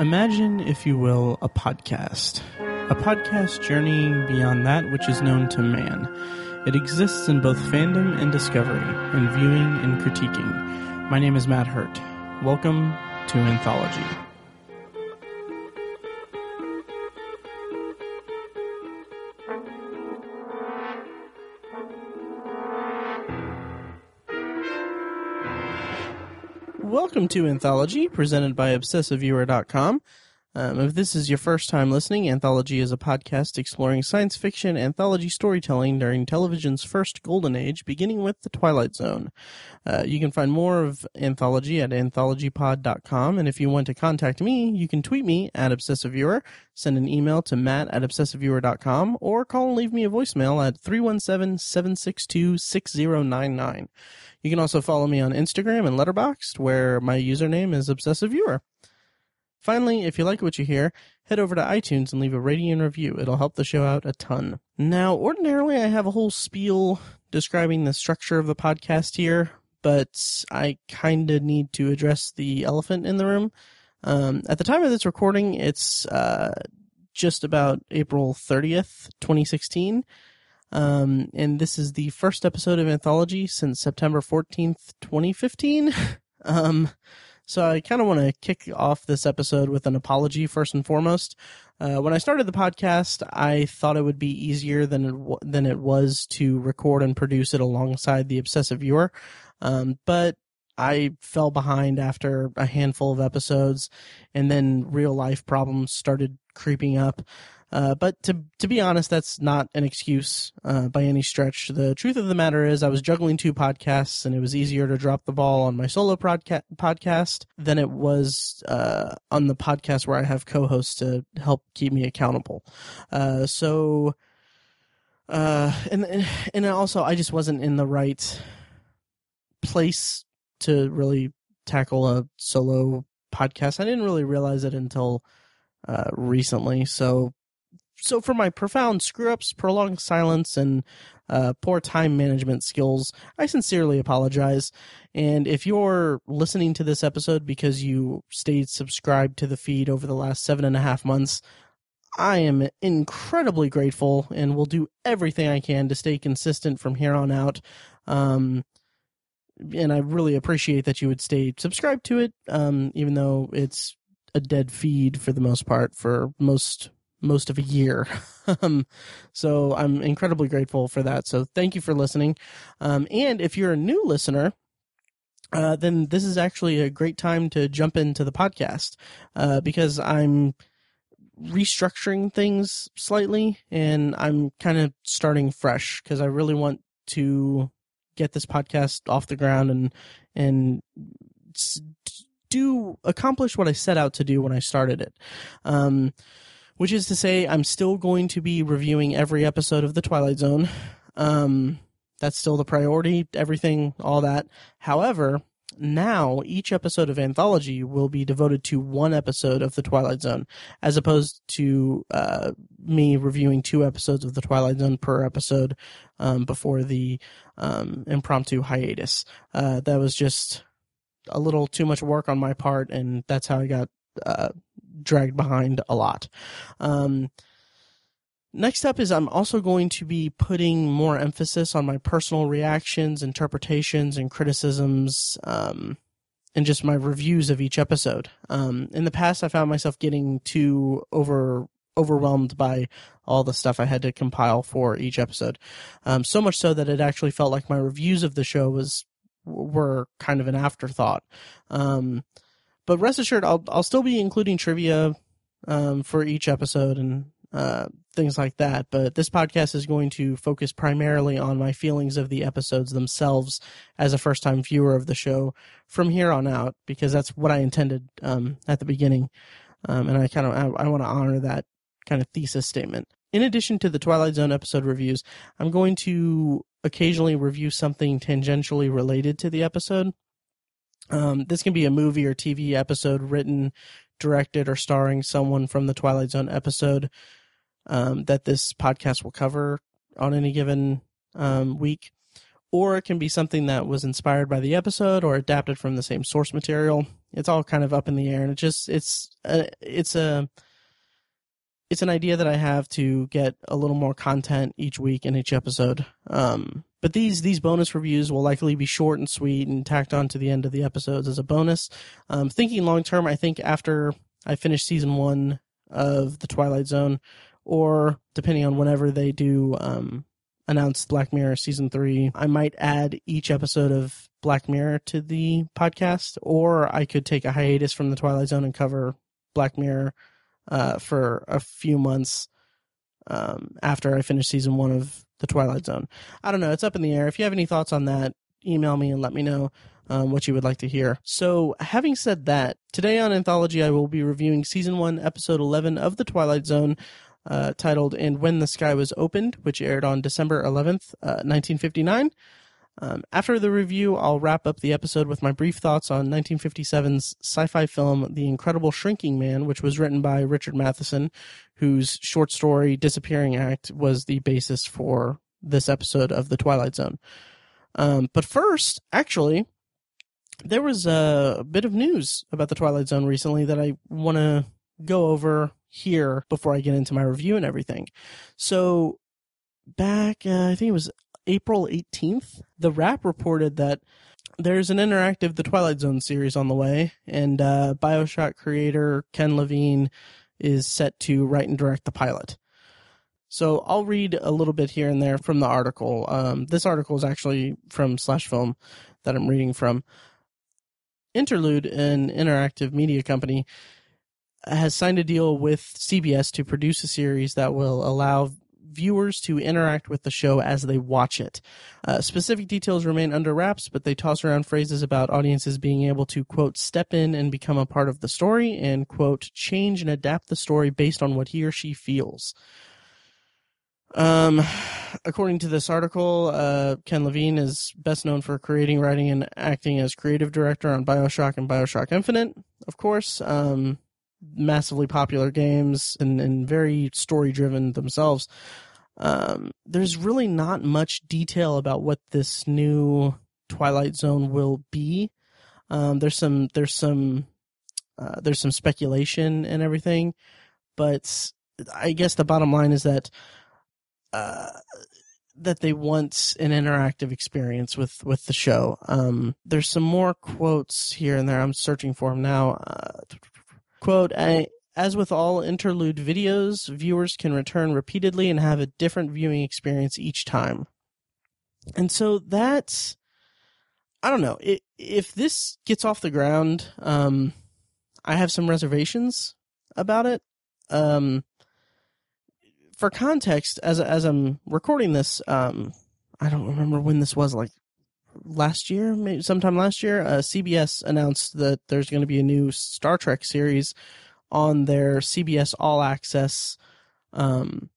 Imagine, if you will, a podcast. A podcast journeying beyond that which is known to man. It exists in both fandom and discovery, in viewing and critiquing. My name is Matt Hurt. Welcome to Anthology. Welcome to Anthology, presented by ObsessiveViewer.com. Um, if this is your first time listening, Anthology is a podcast exploring science fiction anthology storytelling during television's first golden age, beginning with The Twilight Zone. Uh, you can find more of Anthology at anthologypod.com, and if you want to contact me, you can tweet me at ObsessiveViewer, send an email to matt at obsessiveviewer.com, or call and leave me a voicemail at 317-762-6099. You can also follow me on Instagram and Letterboxd, where my username is ObsessiveViewer. Finally, if you like what you hear, head over to iTunes and leave a rating and review. It'll help the show out a ton. Now, ordinarily, I have a whole spiel describing the structure of the podcast here, but I kind of need to address the elephant in the room. Um, at the time of this recording, it's uh, just about April 30th, 2016. Um, and this is the first episode of Anthology since September 14th, 2015. um, so I kind of want to kick off this episode with an apology first and foremost. Uh, when I started the podcast, I thought it would be easier than it w- than it was to record and produce it alongside the obsessive viewer. Um, but I fell behind after a handful of episodes, and then real life problems started creeping up. Uh, but to to be honest, that's not an excuse uh, by any stretch. The truth of the matter is, I was juggling two podcasts, and it was easier to drop the ball on my solo podca- podcast than it was uh, on the podcast where I have co-hosts to help keep me accountable. Uh, so, uh, and and also, I just wasn't in the right place to really tackle a solo podcast. I didn't really realize it until uh, recently. So so for my profound screw ups, prolonged silence, and uh, poor time management skills, I sincerely apologize. And if you're listening to this episode because you stayed subscribed to the feed over the last seven and a half months, I am incredibly grateful and will do everything I can to stay consistent from here on out. Um, and I really appreciate that you would stay subscribed to it, um, even though it's a dead feed for the most part for most most of a year. um, so I'm incredibly grateful for that. So thank you for listening. Um, and if you're a new listener, uh, then this is actually a great time to jump into the podcast uh, because I'm restructuring things slightly and I'm kind of starting fresh because I really want to get this podcast off the ground and and do accomplish what I set out to do when I started it. Um, which is to say, I'm still going to be reviewing every episode of The Twilight Zone. Um, that's still the priority, everything, all that. However, now each episode of Anthology will be devoted to one episode of The Twilight Zone, as opposed to uh, me reviewing two episodes of The Twilight Zone per episode um, before the um, impromptu hiatus. Uh, that was just a little too much work on my part, and that's how I got uh, dragged behind a lot. Um, next up is I'm also going to be putting more emphasis on my personal reactions, interpretations, and criticisms, um, and just my reviews of each episode. Um, in the past, I found myself getting too over overwhelmed by all the stuff I had to compile for each episode. Um, so much so that it actually felt like my reviews of the show was were kind of an afterthought. Um, but rest assured, I'll I'll still be including trivia um, for each episode and uh, things like that. But this podcast is going to focus primarily on my feelings of the episodes themselves as a first time viewer of the show from here on out, because that's what I intended um, at the beginning. Um, and I kind of I, I want to honor that kind of thesis statement. In addition to the Twilight Zone episode reviews, I'm going to occasionally review something tangentially related to the episode. Um, this can be a movie or TV episode written, directed, or starring someone from the Twilight Zone episode um, that this podcast will cover on any given um, week. or it can be something that was inspired by the episode or adapted from the same source material. It's all kind of up in the air, and it just it's a, it's a it's an idea that I have to get a little more content each week in each episode. Um, but these these bonus reviews will likely be short and sweet and tacked on to the end of the episodes as a bonus. Um, thinking long term, I think after I finish season one of the Twilight Zone, or depending on whenever they do um, announce Black Mirror season three, I might add each episode of Black Mirror to the podcast, or I could take a hiatus from the Twilight Zone and cover Black Mirror uh, for a few months um, after I finish season one of The Twilight Zone. I don't know. It's up in the air. If you have any thoughts on that, email me and let me know um, what you would like to hear. So, having said that, today on Anthology, I will be reviewing season one, episode 11 of The Twilight Zone. Uh, titled And When the Sky Was Opened, which aired on December 11th, uh, 1959. Um, after the review, I'll wrap up the episode with my brief thoughts on 1957's sci fi film The Incredible Shrinking Man, which was written by Richard Matheson, whose short story Disappearing Act was the basis for this episode of The Twilight Zone. Um, but first, actually, there was a bit of news about The Twilight Zone recently that I want to go over here before I get into my review and everything. So, back, uh, I think it was April 18th, The Wrap reported that there's an interactive The Twilight Zone series on the way, and uh, Bioshock creator Ken Levine is set to write and direct the pilot. So I'll read a little bit here and there from the article. Um, this article is actually from Slash Film that I'm reading from. Interlude, an interactive media company, has signed a deal with CBS to produce a series that will allow viewers to interact with the show as they watch it. Uh, specific details remain under wraps, but they toss around phrases about audiences being able to, quote, step in and become a part of the story and, quote, change and adapt the story based on what he or she feels. Um, according to this article, uh, Ken Levine is best known for creating, writing, and acting as creative director on Bioshock and Bioshock Infinite, of course. Um, massively popular games and, and very story driven themselves. Um, there's really not much detail about what this new Twilight Zone will be. Um, there's some there's some uh, there's some speculation and everything, but I guess the bottom line is that uh, that they want an interactive experience with with the show. Um, there's some more quotes here and there. I'm searching for them now. Uh, Quote, as with all interlude videos, viewers can return repeatedly and have a different viewing experience each time. And so that's, I don't know, it, if this gets off the ground, um, I have some reservations about it. Um, for context, as as I'm recording this, um, I don't remember when this was, like last year, maybe sometime last year, uh, CBS announced that there's going to be a new Star Trek series on their CBS All Access um,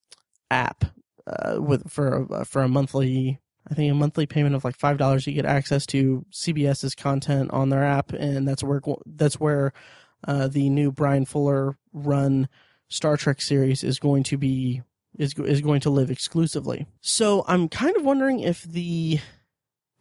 app uh, with for a, for a monthly. I think a monthly payment of like five dollars, you get access to CBS's content on their app, and that's where that's where uh, the new Bryan Fuller run Star Trek series is going to be is is going to live exclusively. So I'm kind of wondering if the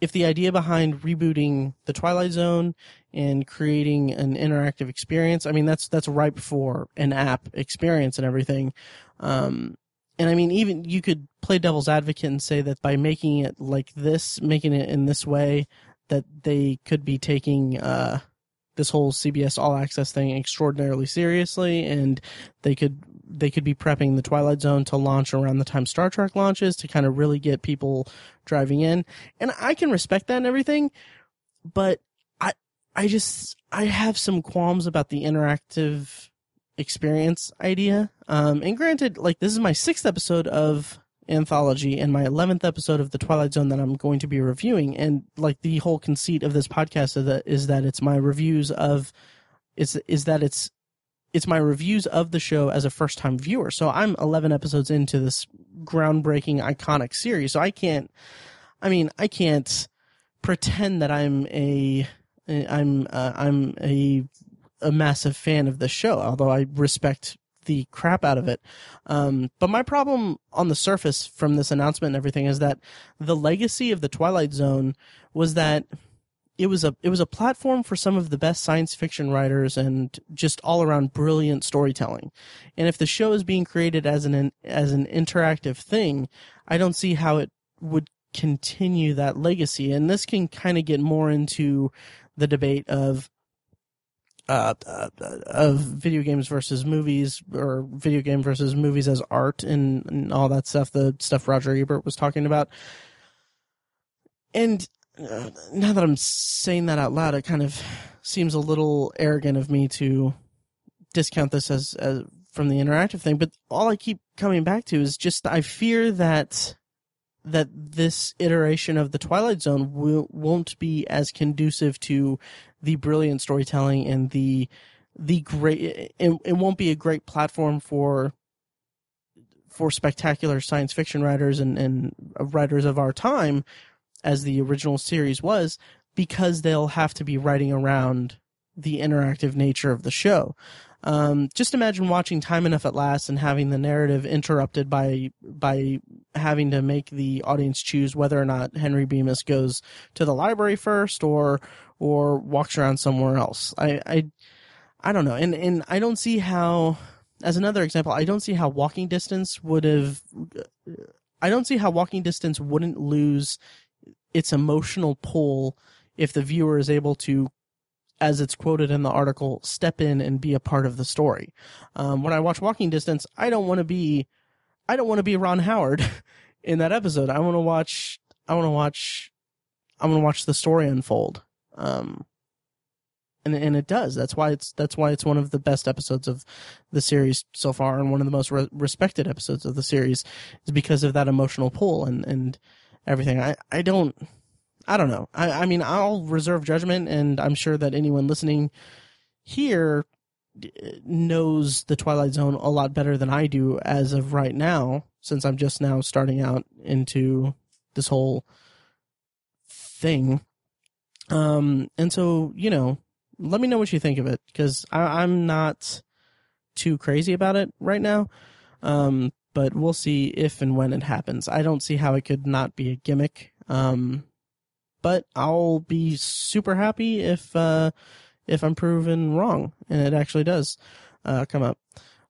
if the idea behind rebooting the Twilight Zone and creating an interactive experience, I mean that's that's ripe for an app experience and everything. Um, and I mean, even you could play devil's advocate and say that by making it like this, making it in this way, that they could be taking uh, this whole CBS All Access thing extraordinarily seriously, and they could they could be prepping the Twilight Zone to launch around the time Star Trek launches to kind of really get people driving in. And I can respect that and everything, but I I just I have some qualms about the interactive experience idea. Um, and granted, like this is my sixth episode of anthology and my 11th episode of the twilight zone that i'm going to be reviewing and like the whole conceit of this podcast is that, is that it's my reviews of is is that it's it's my reviews of the show as a first time viewer. So I'm 11 episodes into this groundbreaking, iconic series. So I can't, I mean, I can't pretend that I'm a, I'm, uh, I'm a, a massive fan of the show, although I respect the crap out of it. Um, but my problem on the surface from this announcement and everything is that the legacy of the Twilight Zone was that it was a it was a platform for some of the best science fiction writers and just all around brilliant storytelling. And if the show is being created as an as an interactive thing, I don't see how it would continue that legacy. And this can kind of get more into the debate of uh, uh, of video games versus movies or video game versus movies as art and, and all that stuff, the stuff Roger Ebert was talking about. And uh, now that I'm saying that out loud, it kind of seems a little arrogant of me to discount this as, as from the interactive thing. But all I keep coming back to is just I fear that that this iteration of the Twilight Zone will, won't be as conducive to the brilliant storytelling and the the great. It, it won't be a great platform for for spectacular science fiction writers and, and writers of our time as the original series was because they'll have to be writing around the interactive nature of the show. Um, just imagine watching Time Enough at Last and having the narrative interrupted by by having to make the audience choose whether or not Henry Bemis goes to the library first or or walks around somewhere else. I I, I don't know, and and I don't see how. As another example, I don't see how Walking Distance would have. I don't see how Walking Distance wouldn't lose its emotional pull if the viewer is able to as it's quoted in the article, step in and be a part of the story. Um, when I watch Walking Distance, I don't want to be, I don't want to be Ron Howard in that episode. I want to watch, I want to watch, I want to watch the story unfold. Um, and and it does. That's why it's that's why it's one of the best episodes of the series so far, and one of the most re- respected episodes of the series, is because of that emotional pull and and everything. I I don't I don't know. I, I mean, I'll reserve judgment, and I'm sure that anyone listening here knows the Twilight Zone a lot better than I do as of right now, since I'm just now starting out into this whole thing. Um, and so, you know, let me know what you think of it, because I'm not too crazy about it right now. Um, but we'll see if and when it happens. I don't see how it could not be a gimmick. Um, but I'll be super happy if uh, if I'm proven wrong and it actually does uh, come up.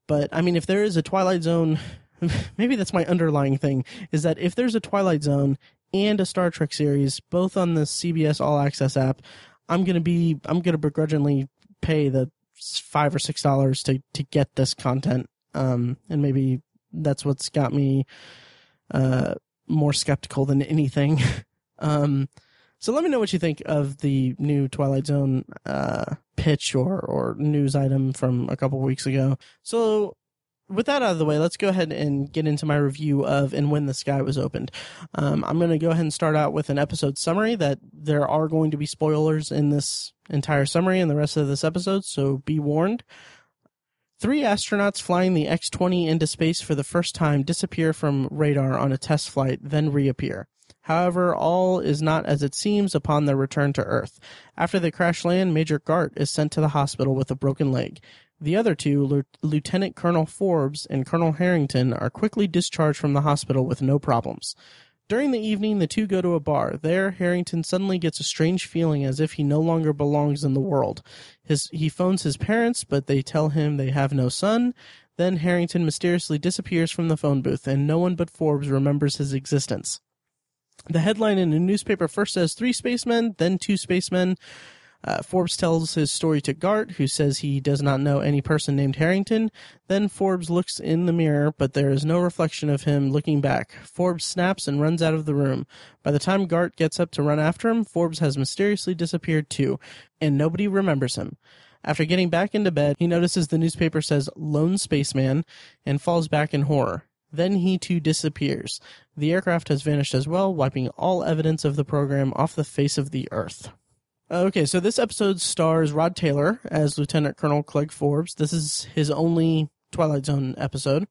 But I mean, if there is a Twilight Zone, maybe that's my underlying thing is that if there's a Twilight Zone and a Star Trek series, both on the CBS All Access app, I'm gonna be I'm gonna begrudgingly pay the five or six dollars to to get this content. Um, and maybe that's what's got me uh, more skeptical than anything. um, so let me know what you think of the new Twilight Zone uh, pitch or, or news item from a couple weeks ago. So with that out of the way, let's go ahead and get into my review of And When the Sky Was Opened. Um, I'm going to go ahead and start out with an episode summary that there are going to be spoilers in this entire summary and the rest of this episode, so be warned. Three astronauts flying the X 20 into space for the first time disappear from radar on a test flight, then reappear. However, all is not as it seems upon their return to Earth. After they crash land, Major Gart is sent to the hospital with a broken leg. The other two, Lieutenant Colonel Forbes and Colonel Harrington, are quickly discharged from the hospital with no problems. During the evening, the two go to a bar. There, Harrington suddenly gets a strange feeling as if he no longer belongs in the world. His, he phones his parents, but they tell him they have no son. Then Harrington mysteriously disappears from the phone booth, and no one but Forbes remembers his existence. The headline in a newspaper first says three spacemen, then two spacemen. Uh, Forbes tells his story to Gart, who says he does not know any person named Harrington. Then Forbes looks in the mirror, but there is no reflection of him looking back. Forbes snaps and runs out of the room. By the time Gart gets up to run after him, Forbes has mysteriously disappeared too, and nobody remembers him. After getting back into bed, he notices the newspaper says Lone Spaceman and falls back in horror. Then he too disappears. The aircraft has vanished as well, wiping all evidence of the program off the face of the Earth. Okay, so this episode stars Rod Taylor as Lieutenant Colonel Clegg Forbes. This is his only Twilight Zone episode.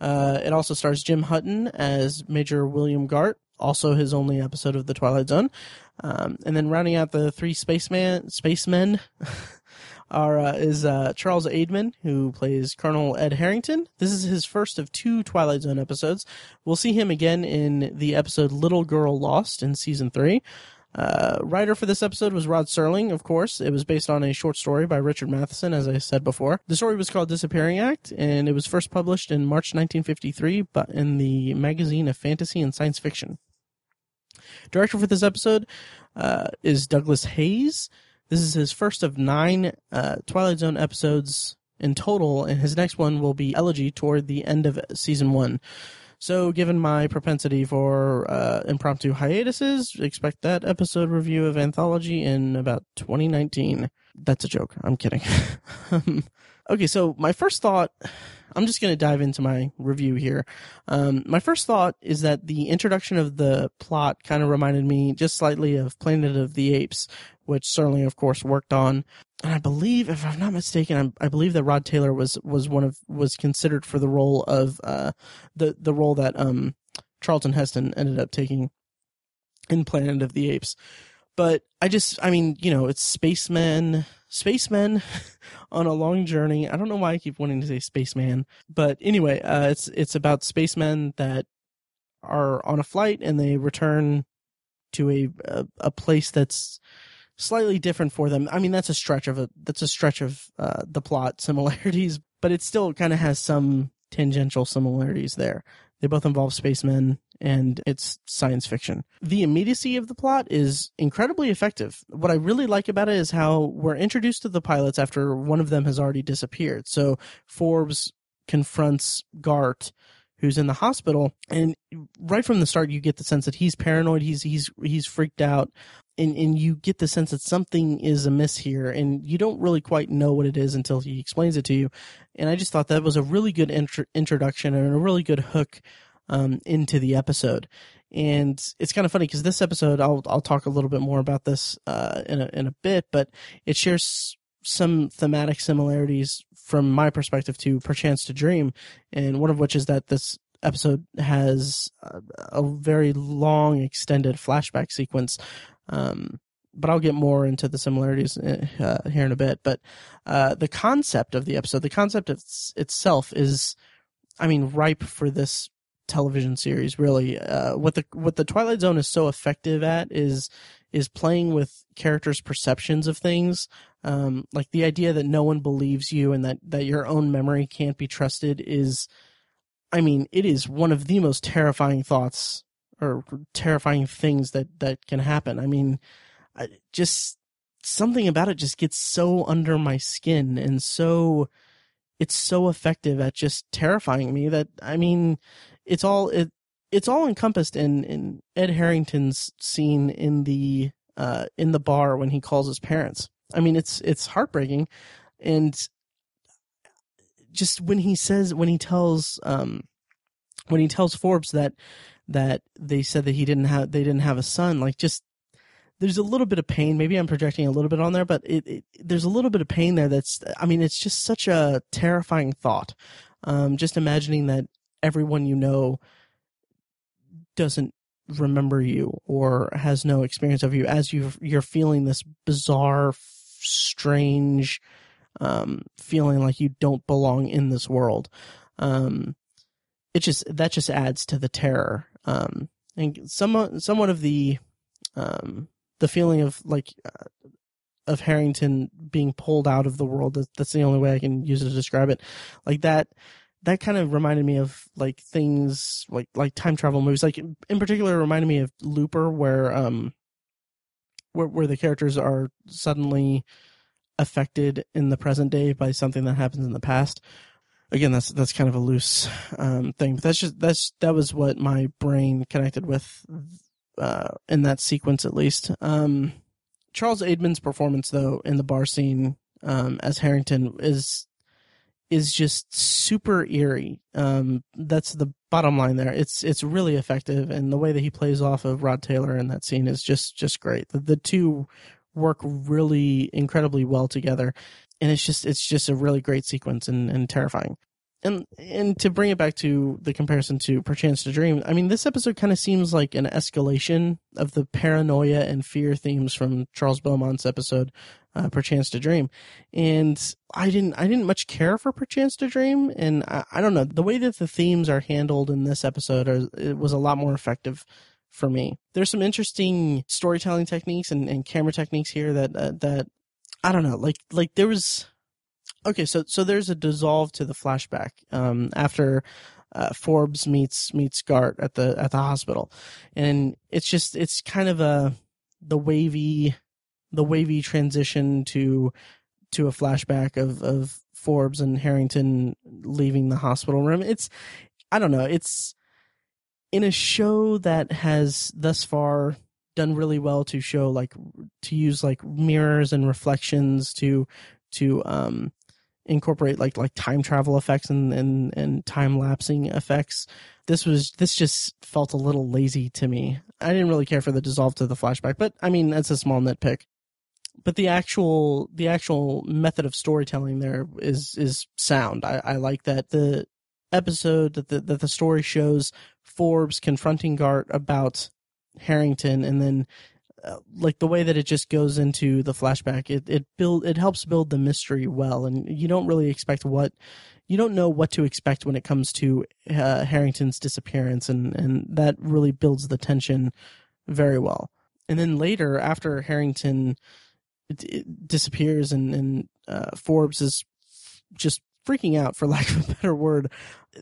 Uh, it also stars Jim Hutton as Major William Gart, also his only episode of the Twilight Zone. Um, and then rounding out the three spaceman spacemen are uh, is uh, Charles Aidman, who plays Colonel Ed Harrington. This is his first of two Twilight Zone episodes. We'll see him again in the episode "Little Girl Lost" in season three. Uh, writer for this episode was Rod Serling, of course. It was based on a short story by Richard Matheson, as I said before. The story was called Disappearing Act, and it was first published in March 1953 but in the magazine of fantasy and science fiction. Director for this episode uh, is Douglas Heyes. This is his first of nine uh, Twilight Zone episodes in total, and his next one will be Elegy toward the end of season one. So, given my propensity for uh, impromptu hiatuses, expect that episode review of Anthology in about 2019. That's a joke. I'm kidding. okay, so my first thought I'm just going to dive into my review here. Um, my first thought is that the introduction of the plot kind of reminded me just slightly of Planet of the Apes, which Serling, of course, worked on. And I believe, if I'm not mistaken, I'm, i believe that Rod Taylor was was one of was considered for the role of uh, the the role that um, Charlton Heston ended up taking in Planet of the Apes. But I just, I mean, you know, it's spacemen, spacemen on a long journey. I don't know why I keep wanting to say spaceman, but anyway, uh, it's it's about spacemen that are on a flight and they return to a, a, a place that's slightly different for them. I mean, that's a stretch of a that's a stretch of uh, the plot similarities, but it still kind of has some tangential similarities there. They both involve spacemen and it's science fiction. The immediacy of the plot is incredibly effective. What I really like about it is how we're introduced to the pilots after one of them has already disappeared. So Forbes confronts Gart who's in the hospital and right from the start you get the sense that he's paranoid he's he's he's freaked out and and you get the sense that something is amiss here and you don't really quite know what it is until he explains it to you and i just thought that was a really good intro- introduction and a really good hook um, into the episode. And it's kind of funny because this episode, I'll I'll talk a little bit more about this uh, in a in a bit, but it shares some thematic similarities from my perspective to Perchance to Dream, and one of which is that this episode has a, a very long, extended flashback sequence. Um, but I'll get more into the similarities uh, here in a bit. But uh, the concept of the episode, the concept of itself is, I mean, ripe for this television series really uh, what the what the twilight zone is so effective at is is playing with characters perceptions of things um, like the idea that no one believes you and that that your own memory can't be trusted is i mean it is one of the most terrifying thoughts or terrifying things that that can happen i mean I, just something about it just gets so under my skin and so it's so effective at just terrifying me that i mean it's all it it's all encompassed in in Ed Harrington's scene in the uh in the bar when he calls his parents. I mean, it's it's heartbreaking, and just when he says when he tells um when he tells Forbes that that they said that he didn't have they didn't have a son, like just there's a little bit of pain. Maybe I'm projecting a little bit on there, but it, it, there's a little bit of pain there. That's, I mean, it's just such a terrifying thought. Um, just imagining that everyone you know doesn't remember you or has no experience of you as you you're feeling this bizarre strange um, feeling like you don't belong in this world um, it just that just adds to the terror um, and somewhat somewhat of the um, the feeling of like uh, of Harrington being pulled out of the world that's the only way I can use it to describe it like that that kind of reminded me of like things like like time travel movies. Like in particular, reminded me of Looper, where um, where where the characters are suddenly affected in the present day by something that happens in the past. Again, that's that's kind of a loose um, thing, but that's just that's that was what my brain connected with uh, in that sequence, at least. Um, Charles Aidman's performance, though, in the bar scene um, as Harrington is is just super eerie. Um, that's the bottom line there. It's it's really effective, and the way that he plays off of Rod Taylor in that scene is just just great. The, the two work really incredibly well together, and it's just it's just a really great sequence and, and terrifying. and and to bring it back to the comparison to Perchance to Dream, I mean, this episode kind of seems like an escalation of the paranoia and fear themes from Charles Beaumont's episode, uh, Perchance to Dream, and I didn't I didn't much care for Perchance to Dream, and I, I don't know the way that the themes are handled in this episode are, it was a lot more effective for me. There's some interesting storytelling techniques and, and camera techniques here that uh, that I don't know, like like there was okay, so so there's a dissolve to the flashback um, after uh, Forbes meets meets Gart at the at the hospital, and it's just it's kind of a the wavy the wavy transition to to a flashback of of Forbes and Harrington leaving the hospital room. It's I don't know, it's in a show that has thus far done really well to show like to use like mirrors and reflections to to um incorporate like like time travel effects and and, and time lapsing effects. This was this just felt a little lazy to me. I didn't really care for the dissolve to the flashback, but I mean that's a small nitpick. But the actual the actual method of storytelling there is is sound. I, I like that the episode that the that the story shows Forbes confronting Gart about Harrington and then uh, like the way that it just goes into the flashback it it build it helps build the mystery well and you don't really expect what you don't know what to expect when it comes to uh, Harrington's disappearance and and that really builds the tension very well. And then later after Harrington it, it disappears and and uh, Forbes is just freaking out for lack of a better word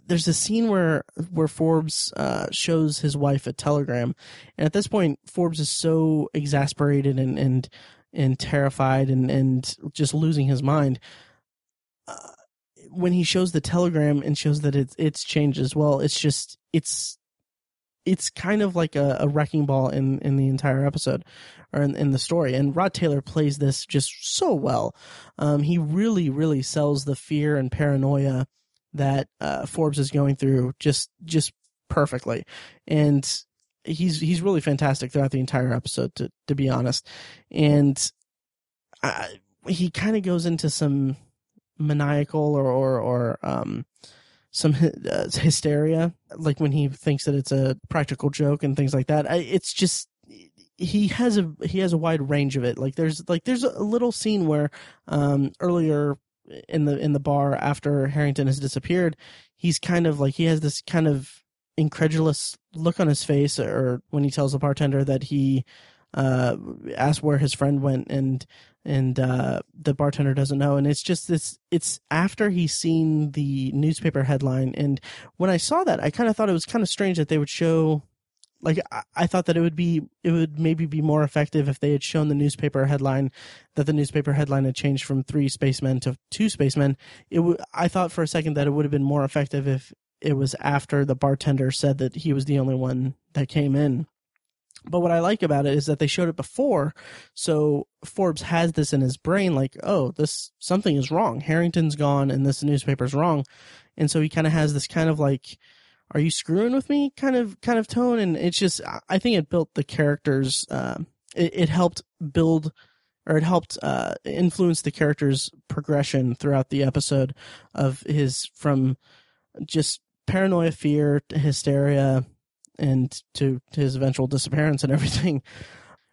there's a scene where where Forbes uh, shows his wife a telegram, and at this point, Forbes is so exasperated and and and terrified and and just losing his mind. Uh, when he shows the telegram and shows that it's it's changed as well, it's just it's it's kind of like a, a wrecking ball in in the entire episode or in, in the story. And Rod Taylor plays this just so well. Um, he really really sells the fear and paranoia that uh, Forbes is going through just just perfectly, and he's he's really fantastic throughout the entire episode. To to be honest, and I, he kind of goes into some maniacal or or, or um, some uh, hysteria, like when he thinks that it's a practical joke and things like that. I, it's just he has a he has a wide range of it. Like there's like there's a little scene where um earlier in the in the bar after Harrington has disappeared, he's kind of like he has this kind of incredulous look on his face, or when he tells the bartender that he uh, asked where his friend went, and and uh, the bartender doesn't know, and it's just this. It's after he's seen the newspaper headline, and when I saw that, I kind of thought it was kind of strange that they would show like I, I thought that it would be it would maybe be more effective if they had shown the newspaper headline that the newspaper headline had changed from three spacemen to two spacemen. It w- i thought for a second that it would have been more effective if it was after the bartender said that he was the only one that came in. But what i like about it is that they showed it before so forbes has this in his brain like oh this something is wrong. Harrington's gone and this newspaper's wrong. And so he kind of has this kind of like are you screwing with me kind of kind of tone. And it's just i think it built the characters uh, it, it, helped build or it helped uh, influence the character's progression throughout the episode of his from just paranoia fear to hysteria and to, to his eventual disappearance and everything.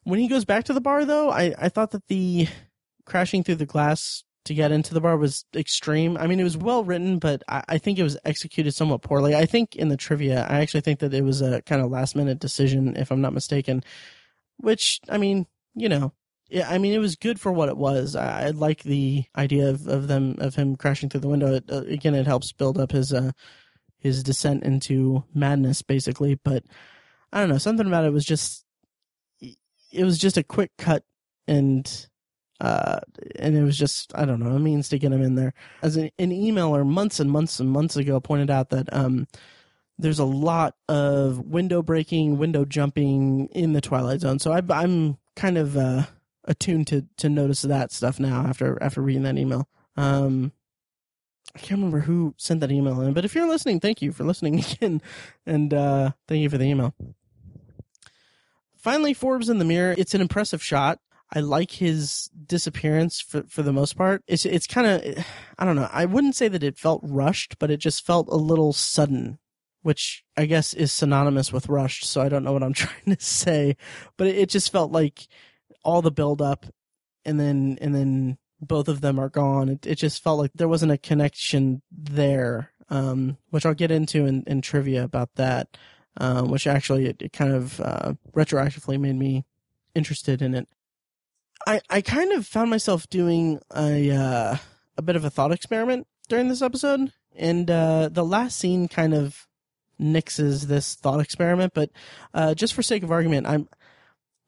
When he goes back to the bar though i, I thought that the crashing through the glass to get into the bar was extreme. I mean, it was well written, but I, I, think it was executed somewhat poorly. I think in the trivia, I actually think that it was a kind of last minute decision, if I'm not mistaken. Which, I mean, you know, yeah, I mean, it was good for what it was. I, I like the idea of, of them of him crashing through the window. It, uh, again, it helps build up his uh, his descent into madness, basically. But I don't know, something about it was just it was just a quick cut and uh, and it was just I don't know a means to get him in there. As an, an emailer months and months and months ago pointed out that um, there's a lot of window breaking, window jumping in the Twilight Zone. So I, I'm kind of uh, attuned to to notice that stuff now after after reading that email. Um, I can't remember who sent that email in, but if you're listening, thank you for listening again, and uh, thank you for the email. Finally, Forbes in the mirror. It's an impressive shot. I like his disappearance for for the most part. It's it's kind of I don't know. I wouldn't say that it felt rushed, but it just felt a little sudden, which I guess is synonymous with rushed. So I don't know what I'm trying to say, but it, it just felt like all the build up, and then and then both of them are gone. It it just felt like there wasn't a connection there, um, which I'll get into in, in trivia about that. Um, which actually it, it kind of uh, retroactively made me interested in it. I I kind of found myself doing a uh, a bit of a thought experiment during this episode, and uh, the last scene kind of nixes this thought experiment. But uh, just for sake of argument, I'm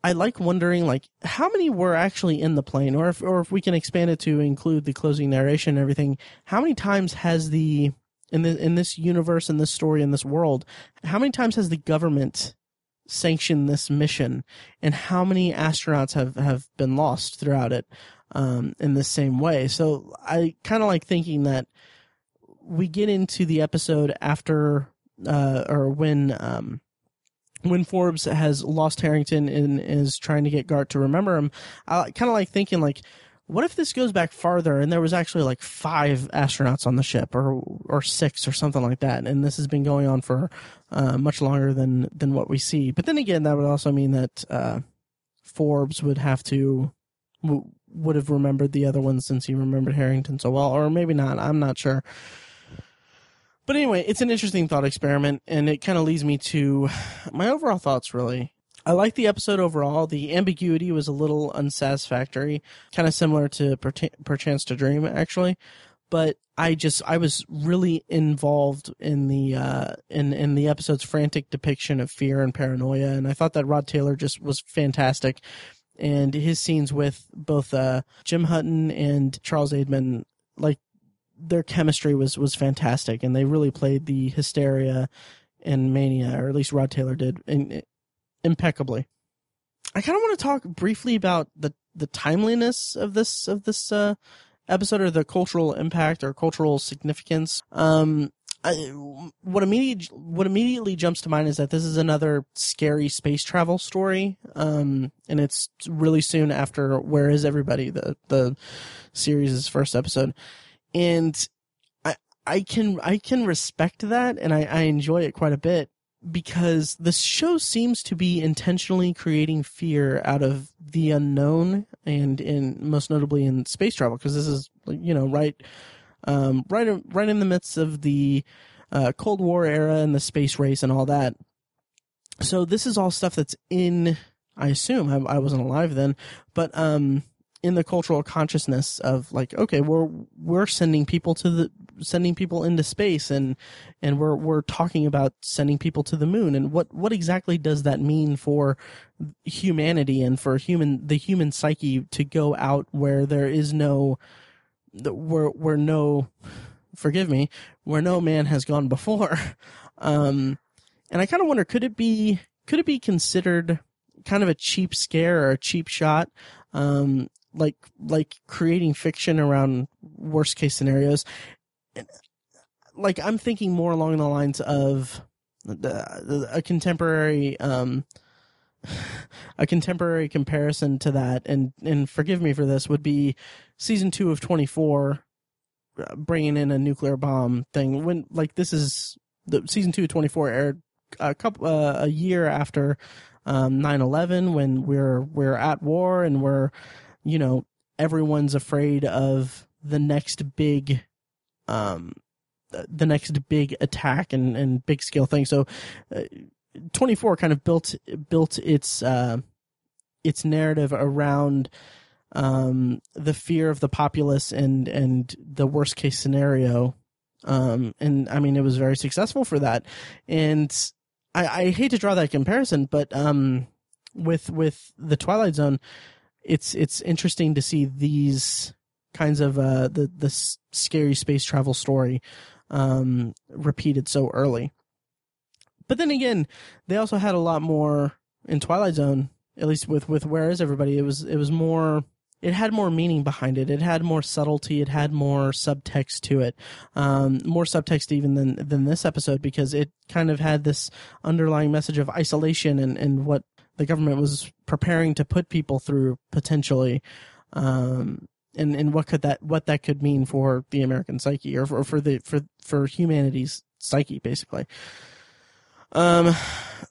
I like wondering like how many were actually in the plane, or if or if we can expand it to include the closing narration and everything. How many times has the in the in this universe, in this story, in this world, how many times has the government sanctioned this mission, and how many astronauts have have been lost throughout it um, in the same way? So I kind of like thinking that we get into the episode after uh, or when um, when Forbes has lost Harrington and is trying to get Gart to remember him, I kind of like thinking like, what if this goes back farther and there was actually like five astronauts on the ship or or six or something like that, and this has been going on for uh, much longer than than what we see. But then again, that would also mean that uh, Forbes would have to w- would have remembered the other ones since he remembered Harrington so well, or maybe not. I'm not sure. But anyway, it's an interesting thought experiment, and it kind of leads me to my overall thoughts. Really, I like the episode overall. The ambiguity was a little unsatisfactory, kind of similar to Perchance to Dream, actually. But I just I was really involved in the uh, in in the episode's frantic depiction of fear and paranoia, and I thought that Rod Taylor just was fantastic. And his scenes with both uh, Jim Hutton and Charles Aidman, like their chemistry was was fantastic, and they really played the hysteria and mania, or at least Rod Taylor did, in, impeccably. I kind of want to talk briefly about the the timeliness of this of this uh, episode, or the cultural impact or cultural significance. Um, I, what immediate what immediately jumps to mind is that this is another scary space travel story, um, and it's really soon after Where Is Everybody, the the series' first episode and I I can I can respect that, and I, I enjoy it quite a bit because the show seems to be intentionally creating fear out of the unknown, and in most notably in space travel, because this is you know right um, right right in the midst of the uh, Cold War era and the space race and all that. So this is all stuff that's in. I assume I, I wasn't alive then, but um, in the cultural consciousness of like okay we're we're sending people to the sending people into space and and we're we're talking about sending people to the moon. And what what exactly does that mean for humanity and for human the human psyche to go out where there is no where where no forgive me where no man has gone before? Um and i kind of wonder could it be could it be considered kind of a cheap scare or a cheap shot? Um, like like creating fiction around worst case scenarios. Like I'm thinking more along the lines of the, a contemporary um, a contemporary comparison to that, and and forgive me for this, would be season two of 24, uh, bringing in a nuclear bomb thing. When like this is the season two of 24 aired a couple uh, a year after um, 9/11, when we're we're at war and we're you know, everyone's afraid of the next big, um, the next big attack and, and big scale thing. So, uh, 24 kind of built, built its, uh, its narrative around, um, the fear of the populace and, and the worst case scenario. Um, and I mean, it was very successful for that. And I, I hate to draw that comparison, but, um, with, with the Twilight Zone, it's it's interesting to see these kinds of uh, the the scary space travel story um, repeated so early. But then again, they also had a lot more in Twilight Zone. At least with with Where Is Everybody, it was it was more. It had more meaning behind it. It had more subtlety. It had more subtext to it, um, more subtext even than than this episode because it kind of had this underlying message of isolation and and what the government was preparing to put people through potentially. Um, and, and what could that what that could mean for the American psyche or for, or for the for for humanity's psyche basically. Um,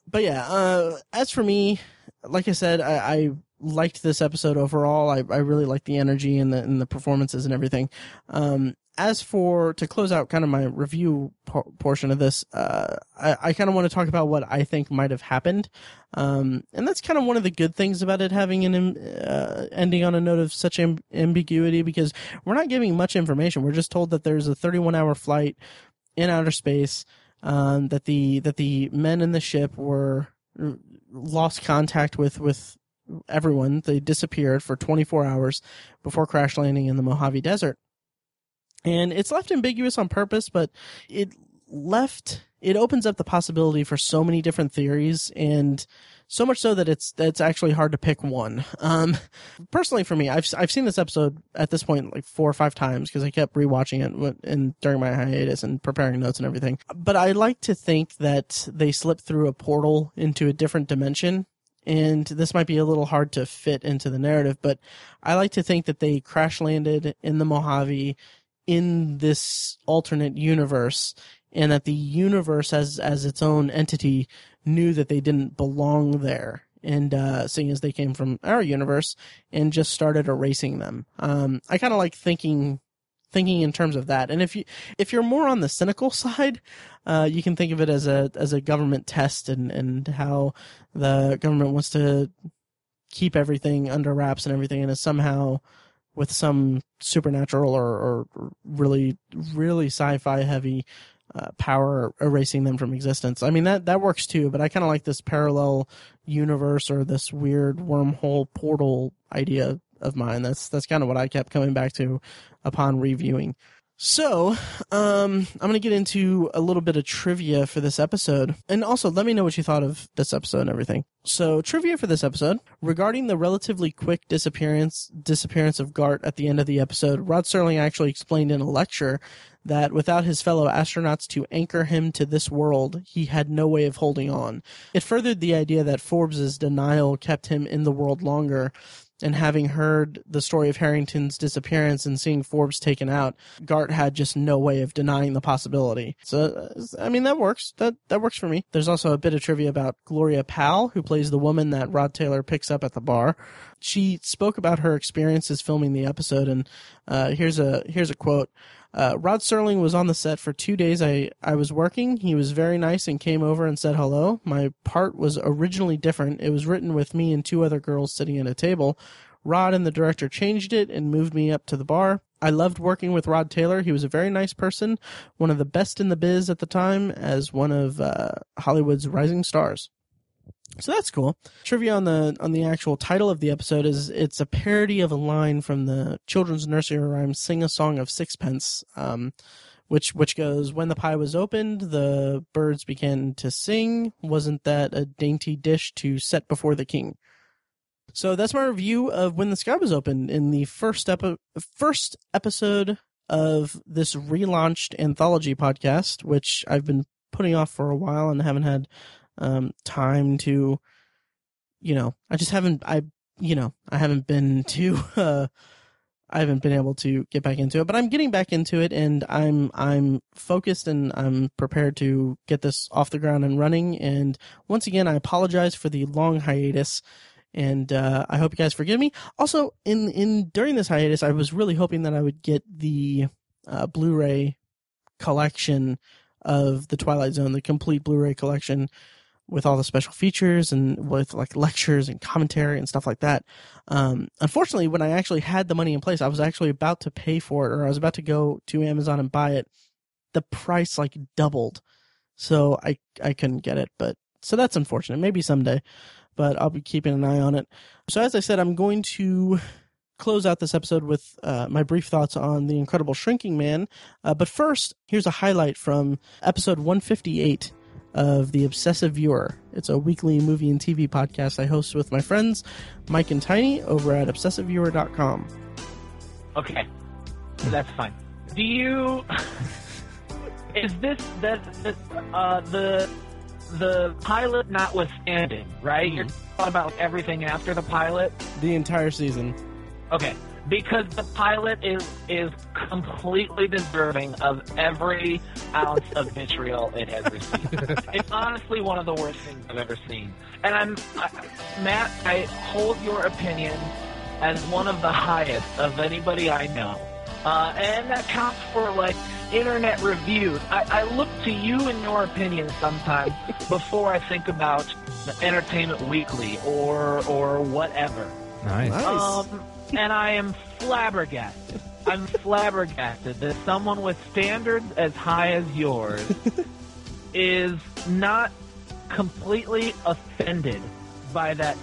but yeah, uh, as for me, like I said, I, I liked this episode overall. I, I really liked the energy and the and the performances and everything. Um, as for to close out kind of my review por- portion of this, uh, I, I kind of want to talk about what I think might have happened, um, and that's kind of one of the good things about it having an uh, ending on a note of such amb- ambiguity because we're not giving much information. We're just told that there's a 31 hour flight in outer space, um, that the that the men in the ship were lost contact with with everyone. They disappeared for 24 hours before crash landing in the Mojave Desert and it's left ambiguous on purpose, but it left it opens up the possibility for so many different theories and so much so that it's that's actually hard to pick one. Um, personally, for me, I've I've seen this episode at this point like four or five times because I kept rewatching it and during my hiatus and preparing notes and everything. But I like to think that they slipped through a portal into a different dimension. And this might be a little hard to fit into the narrative, but I like to think that they crash landed in the Mojave in this alternate universe and that the universe as as its own entity knew that they didn't belong there. And uh, seeing as they came from our universe and just started erasing them. Um, i kind of like thinking thinking in terms of that. And if you if you're more on the cynical side uh, you can think of it as a as a government test and and how the government wants to keep everything under wraps and everything and is somehow with some supernatural or, or really really sci-fi heavy uh, power erasing them from existence. I mean that that works too, but I kind of like this parallel universe or this weird wormhole portal idea of mine. That's that's kind of what I kept coming back to upon reviewing. So, um, I'm going to get into a little bit of trivia for this episode. And also, let me know what you thought of this episode and everything. So, trivia for this episode regarding the relatively quick disappearance disappearance of Gart at the end of the episode. Rod Serling actually explained in a lecture that without his fellow astronauts to anchor him to this world, he had no way of holding on. It furthered the idea that Forbes's denial kept him in the world longer and having heard the story of Harrington's disappearance and seeing Forbes taken out, Gart had just no way of denying the possibility. So, uh, I mean, that works. That that works for me. There's also a bit of trivia about Gloria Pall, who plays the woman that Rod Taylor picks up at the bar. She spoke about her experiences filming the episode, and uh, here's a here's a quote. Uh, Rod Serling was on the set for two days. I, I was working. He was very nice and came over and said hello. My part was originally different. It was written with me and two other girls sitting at a table. Rod and the director changed it and moved me up to the bar. I loved working with Rod Taylor. He was a very nice person, one of the best in the biz at the time, as one of uh, Hollywood's rising stars. So that's cool. Trivia on the on the actual title of the episode is it's a parody of a line from the children's nursery rhyme "Sing a Song of Sixpence," um, which which goes, "When the pie was opened, the birds began to sing. Wasn't that a dainty dish to set before the king?" So that's my review of When the Sky Was Opened in the first epi- first episode of this relaunched anthology podcast, which I've been putting off for a while and haven't had um, time to, you know, I just haven't, I, you know, I haven't been to, uh, I haven't been able to get back into it, but I'm getting back into it and I'm, I'm focused and I'm prepared to get this off the ground and running. And once again, I apologize for the long hiatus and uh, I hope you guys forgive me. Also, in in during this hiatus, I was really hoping that I would get the uh, Blu-ray collection of the Twilight Zone, the complete Blu-ray collection with all the special features and with like lectures and commentary and stuff like that. Um, unfortunately, when I actually had the money in place, I was actually about to pay for it or I was about to go to Amazon and buy it. The price like doubled. So I, I couldn't get it, but so that's unfortunate. Maybe someday, but I'll be keeping an eye on it. So as I said, I'm going to close out this episode with uh, my brief thoughts on the incredible shrinking man. Uh, but first, here's a highlight from episode 158 of The Obsessive Viewer. It's a weekly movie and TV podcast I host with my friends Mike and Tiny over at obsessiveviewer.com. Okay, that's fine. Do you. Is this that uh, the the pilot notwithstanding, right? You're talking about everything after the pilot. The entire season. Okay, because the pilot is is completely deserving of every ounce of vitriol it has received. it's honestly one of the worst things I've ever seen. And I'm I, Matt. I hold your opinion as one of the highest of anybody I know, uh, and that counts for like internet reviews. I, I look to you and your opinion sometimes before I think about the Entertainment Weekly or or whatever. Nice. Nice. Um, and I am flabbergasted. I'm flabbergasted that someone with standards as high as yours is not completely offended by that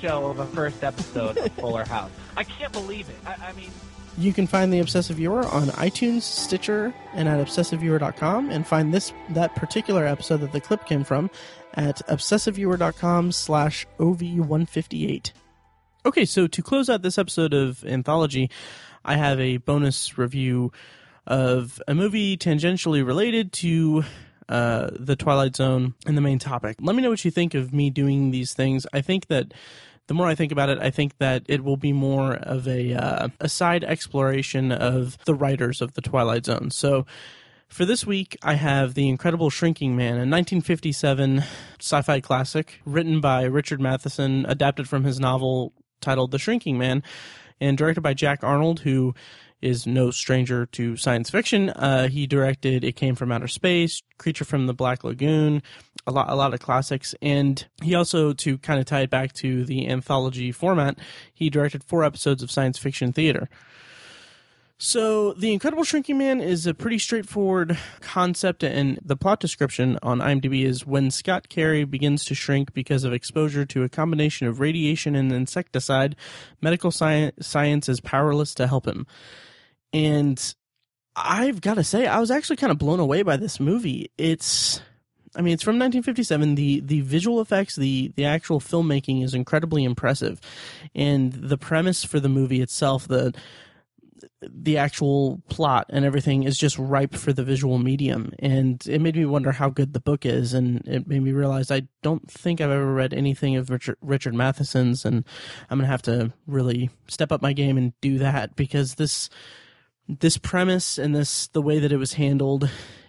show of a first episode of Fuller House. I can't believe it. I, I mean, You can find the Obsessive Viewer on iTunes, Stitcher, and at obsessiveviewer.com, and find this that particular episode that the clip came from at obsessiveviewer.com slash ov158. Okay, so to close out this episode of Anthology, I have a bonus review of a movie tangentially related to uh, the Twilight Zone and the main topic. Let me know what you think of me doing these things. I think that the more I think about it, I think that it will be more of a uh, a side exploration of the writers of the Twilight Zone. So. For this week, I have The Incredible Shrinking Man, a 1957 sci fi classic written by Richard Matheson, adapted from his novel titled The Shrinking Man, and directed by Jack Arnold, who is no stranger to science fiction. Uh, he directed It Came from Outer Space, Creature from the Black Lagoon, a lot, a lot of classics. And he also, to kind of tie it back to the anthology format, he directed four episodes of science fiction theater. So, The Incredible Shrinking Man is a pretty straightforward concept, and the plot description on IMDb is when Scott Carey begins to shrink because of exposure to a combination of radiation and insecticide, medical sci- science is powerless to help him. And I've got to say, I was actually kind of blown away by this movie. It's. I mean, it's from 1957. The the visual effects, the the actual filmmaking is incredibly impressive, and the premise for the movie itself, the the actual plot and everything is just ripe for the visual medium. And it made me wonder how good the book is. And it made me realize i don't think i've ever read anything of richard, richard matheson's. And i'm gonna have to really step up my game and do that because this this premise and this the way that it was handled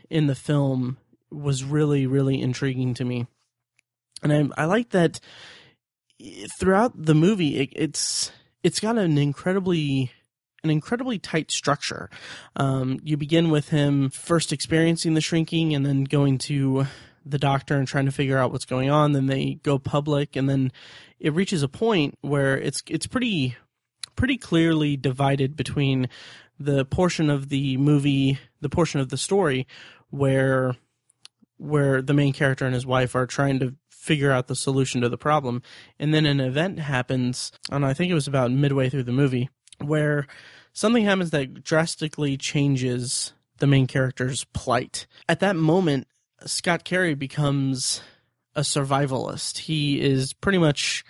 in the film was really really intriguing to me. And i, I like that throughout the movie it, it's it's got an incredibly an incredibly tight structure. Um, you begin with him first experiencing the shrinking and then going to the doctor and trying to figure out what's going on. Then they go public, and then it reaches a point where it's it's pretty pretty clearly divided between the portion of the movie, the portion of the story where where the main character and his wife are trying to figure out the solution to the problem, and then an event happens, and I think it was about midway through the movie where something happens that drastically changes the main character's plight. At that moment, Scott Carey becomes a survivalist. He is pretty much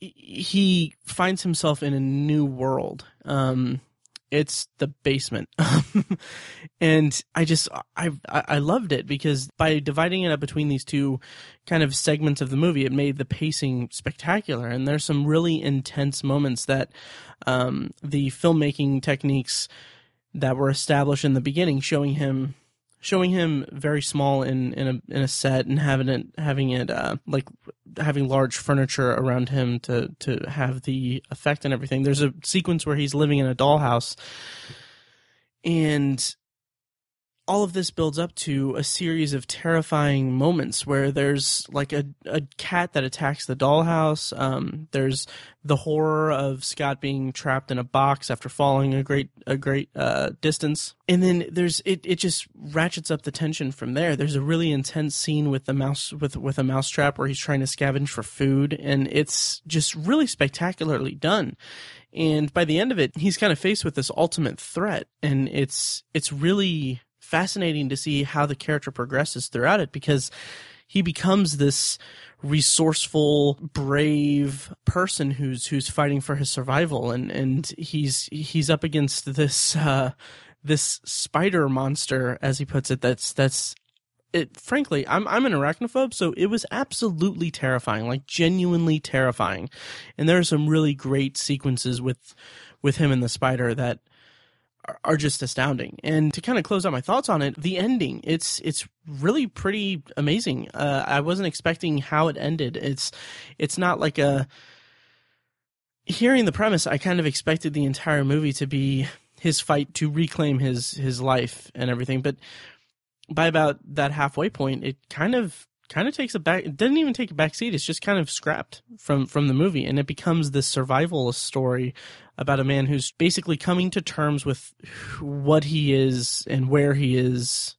he finds himself in a new world. Um, it's the basement, and I just I I loved it because by dividing it up between these two kind of segments of the movie, it made the pacing spectacular. And there's some really intense moments that um, the filmmaking techniques that were established in the beginning, showing him showing him very small in in a in a set and having it having it uh, like having large furniture around him to to have the effect and everything. There's a sequence where he's living in a dollhouse, and all of this builds up to a series of terrifying moments where there's like a, a cat that attacks the dollhouse. Um, there's the horror of Scott being trapped in a box after falling a great a great uh, distance, and then there's it, it just ratchets up the tension from there. There's a really intense scene with the mouse with with a mousetrap where he's trying to scavenge for food, and it's just really spectacularly done. And by the end of it, he's kind of faced with this ultimate threat, and it's it's really fascinating to see how the character progresses throughout it because he becomes this resourceful, brave person who's who's fighting for his survival, and and he's he's up against this uh, this spider monster, as he puts it. That's that's it frankly, I'm I'm an arachnophobe, so it was absolutely terrifying, like genuinely terrifying. And there are some really great sequences with with him and the spider that are, just astounding. And to kind of close out my thoughts on it, the ending, it's it's really pretty amazing. Uh, I wasn't expecting how it ended. It's it's not like a hearing the premise, I kind of expected the entire movie to be his fight to reclaim his his life and everything, but by about that halfway point, it kind of kind of takes a back. It doesn't even take a back seat. It's just kind of scrapped from from the movie, and it becomes this survivalist story about a man who's basically coming to terms with what he is and where he is.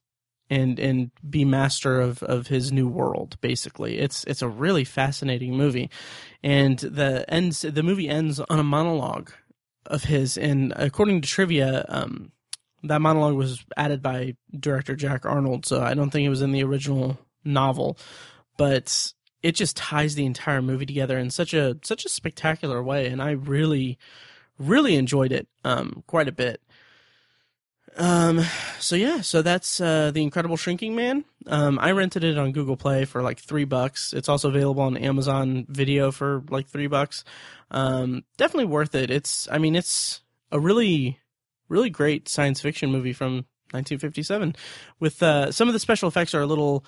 And, and be master of, of his new world. Basically, it's it's a really fascinating movie, and the ends the movie ends on a monologue of his. And according to trivia, um, that monologue was added by director Jack Arnold, so I don't think it was in the original novel, but it just ties the entire movie together in such a such a spectacular way, and I really really enjoyed it um, quite a bit. Um, so yeah, so that's uh, the Incredible Shrinking Man. Um, I rented it on Google Play for like three bucks. It's also available on Amazon Video for like three bucks. Um, definitely worth it. It's, I mean, it's a really really great science fiction movie from 1957. With uh, some of the special effects are a little,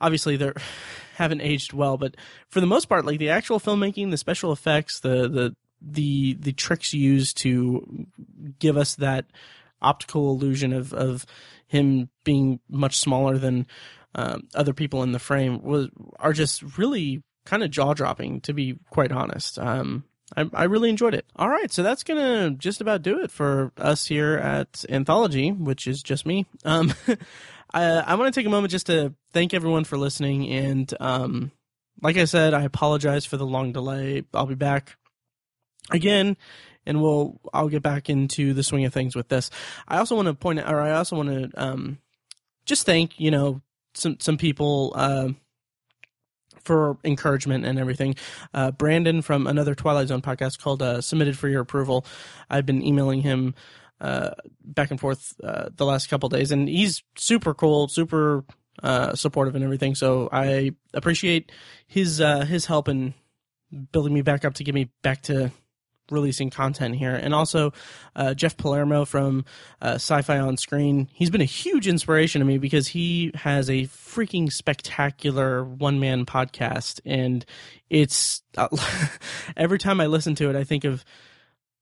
obviously they haven't aged well, but for the most part, like the actual filmmaking, the special effects, the the the the tricks used to give us that optical illusion of of him being much smaller than um, other people in the frame was are just really kind of jaw dropping to be quite honest. Um, I, I really enjoyed it. All right, so that's gonna just about do it for us here at Anthology, which is just me. Um, I, I want to take a moment just to thank everyone for listening, and um, like I said, I apologize for the long delay. I'll be back again, and we'll I'll get back into the swing of things with this. I also want to point out, or I also want to um, just thank you know some some people. Uh, for encouragement and everything. Uh, Brandon from another Twilight Zone podcast called uh, Submitted for Your Approval. I've been emailing him uh, back and forth uh, the last couple days, and he's super cool, super uh, supportive and everything. So I appreciate his uh, his help in building me back up to get me back to releasing content here. And also, uh, Jeff Palermo from uh, Sci Fi on Screen. He's been a huge inspiration to me because he has a freaking spectacular one man podcast. And it's uh, every time I listen to it, I think of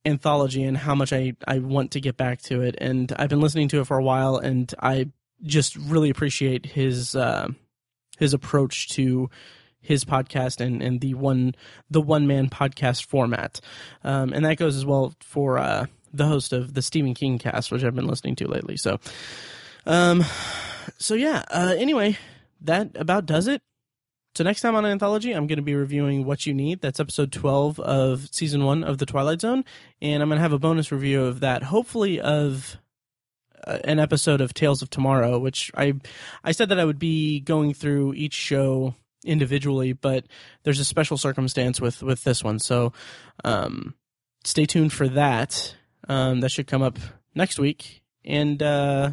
anthology and how much I, I want to get back to it. And I've been listening to it for a while and I just really appreciate his, uh, his approach to his podcast and, and the one the one man podcast format, um, and that goes as well for uh, the host of the Stephen King cast, which I've been listening to lately. So, um, so yeah. Uh, anyway, that about does it. So next time on Anthology, I'm going to be reviewing What You Need. That's episode 12 of season one of The Twilight Zone, and I'm going to have a bonus review of that. Hopefully, of uh, an episode of Tales of Tomorrow, which I I said that I would be going through each show individually, but there's a special circumstance with with this one. So um, stay tuned for that. Um, that should come up next week. And uh,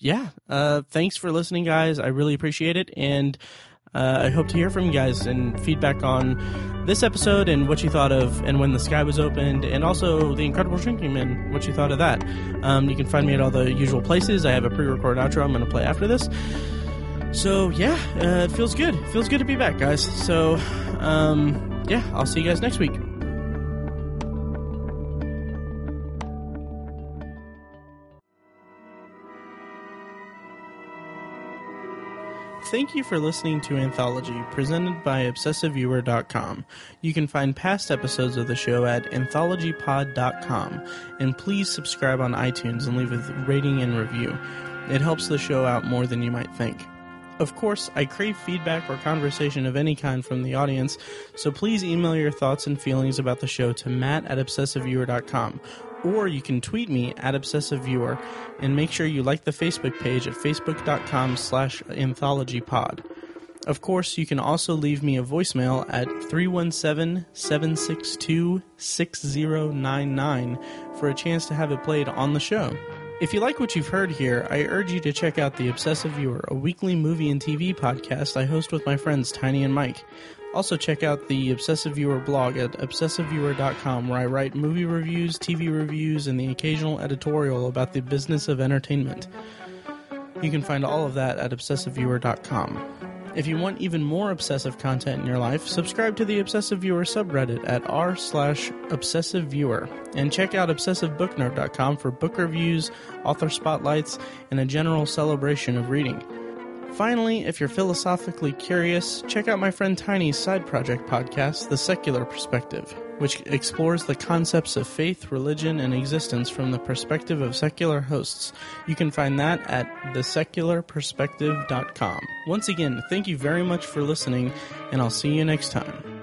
yeah, uh, thanks for listening, guys. I really appreciate it, and uh, I hope to hear from you guys and feedback on this episode and what you thought of and when the sky was opened, and also the Incredible Shrinking Man, what you thought of that. Um, you can find me at all the usual places. I have a pre-recorded outro I'm going to play after this. So yeah, uh, it feels good. It feels good to be back, guys. So um, yeah, I'll see you guys next week. Thank you for listening to Anthology, presented by ObsessiveViewer.com. You can find past episodes of the show at AnthologyPod.com, and please subscribe on iTunes and leave a rating and review. It helps the show out more than you might think. Of course, I crave feedback or conversation of any kind from the audience, so please email your thoughts and feelings about the show to matt at obsessiveviewer.com. Or you can tweet me at obsessiveviewer, and make sure you like the Facebook page at facebook.com slash anthologypod. Of course, you can also leave me a voicemail at 317 762 6099 for a chance to have it played on the show. If you like what you've heard here, I urge you to check out The Obsessive Viewer, a weekly movie and TV podcast I host with my friends Tiny and Mike. Also, check out the Obsessive Viewer blog at obsessiveviewer.com, where I write movie reviews, TV reviews, and the occasional editorial about the business of entertainment. You can find all of that at obsessiveviewer.com. If you want even more obsessive content in your life, subscribe to the Obsessive Viewer subreddit at r slash obsessive viewer, and check out obsessivebooknerd.com for book reviews, author spotlights, and a general celebration of reading. Finally, if you're philosophically curious, check out my friend Tiny's side project podcast, The Secular Perspective, which explores the concepts of faith, religion, and existence from the perspective of secular hosts. You can find that at thesecularperspective.com. Once again, thank you very much for listening, and I'll see you next time.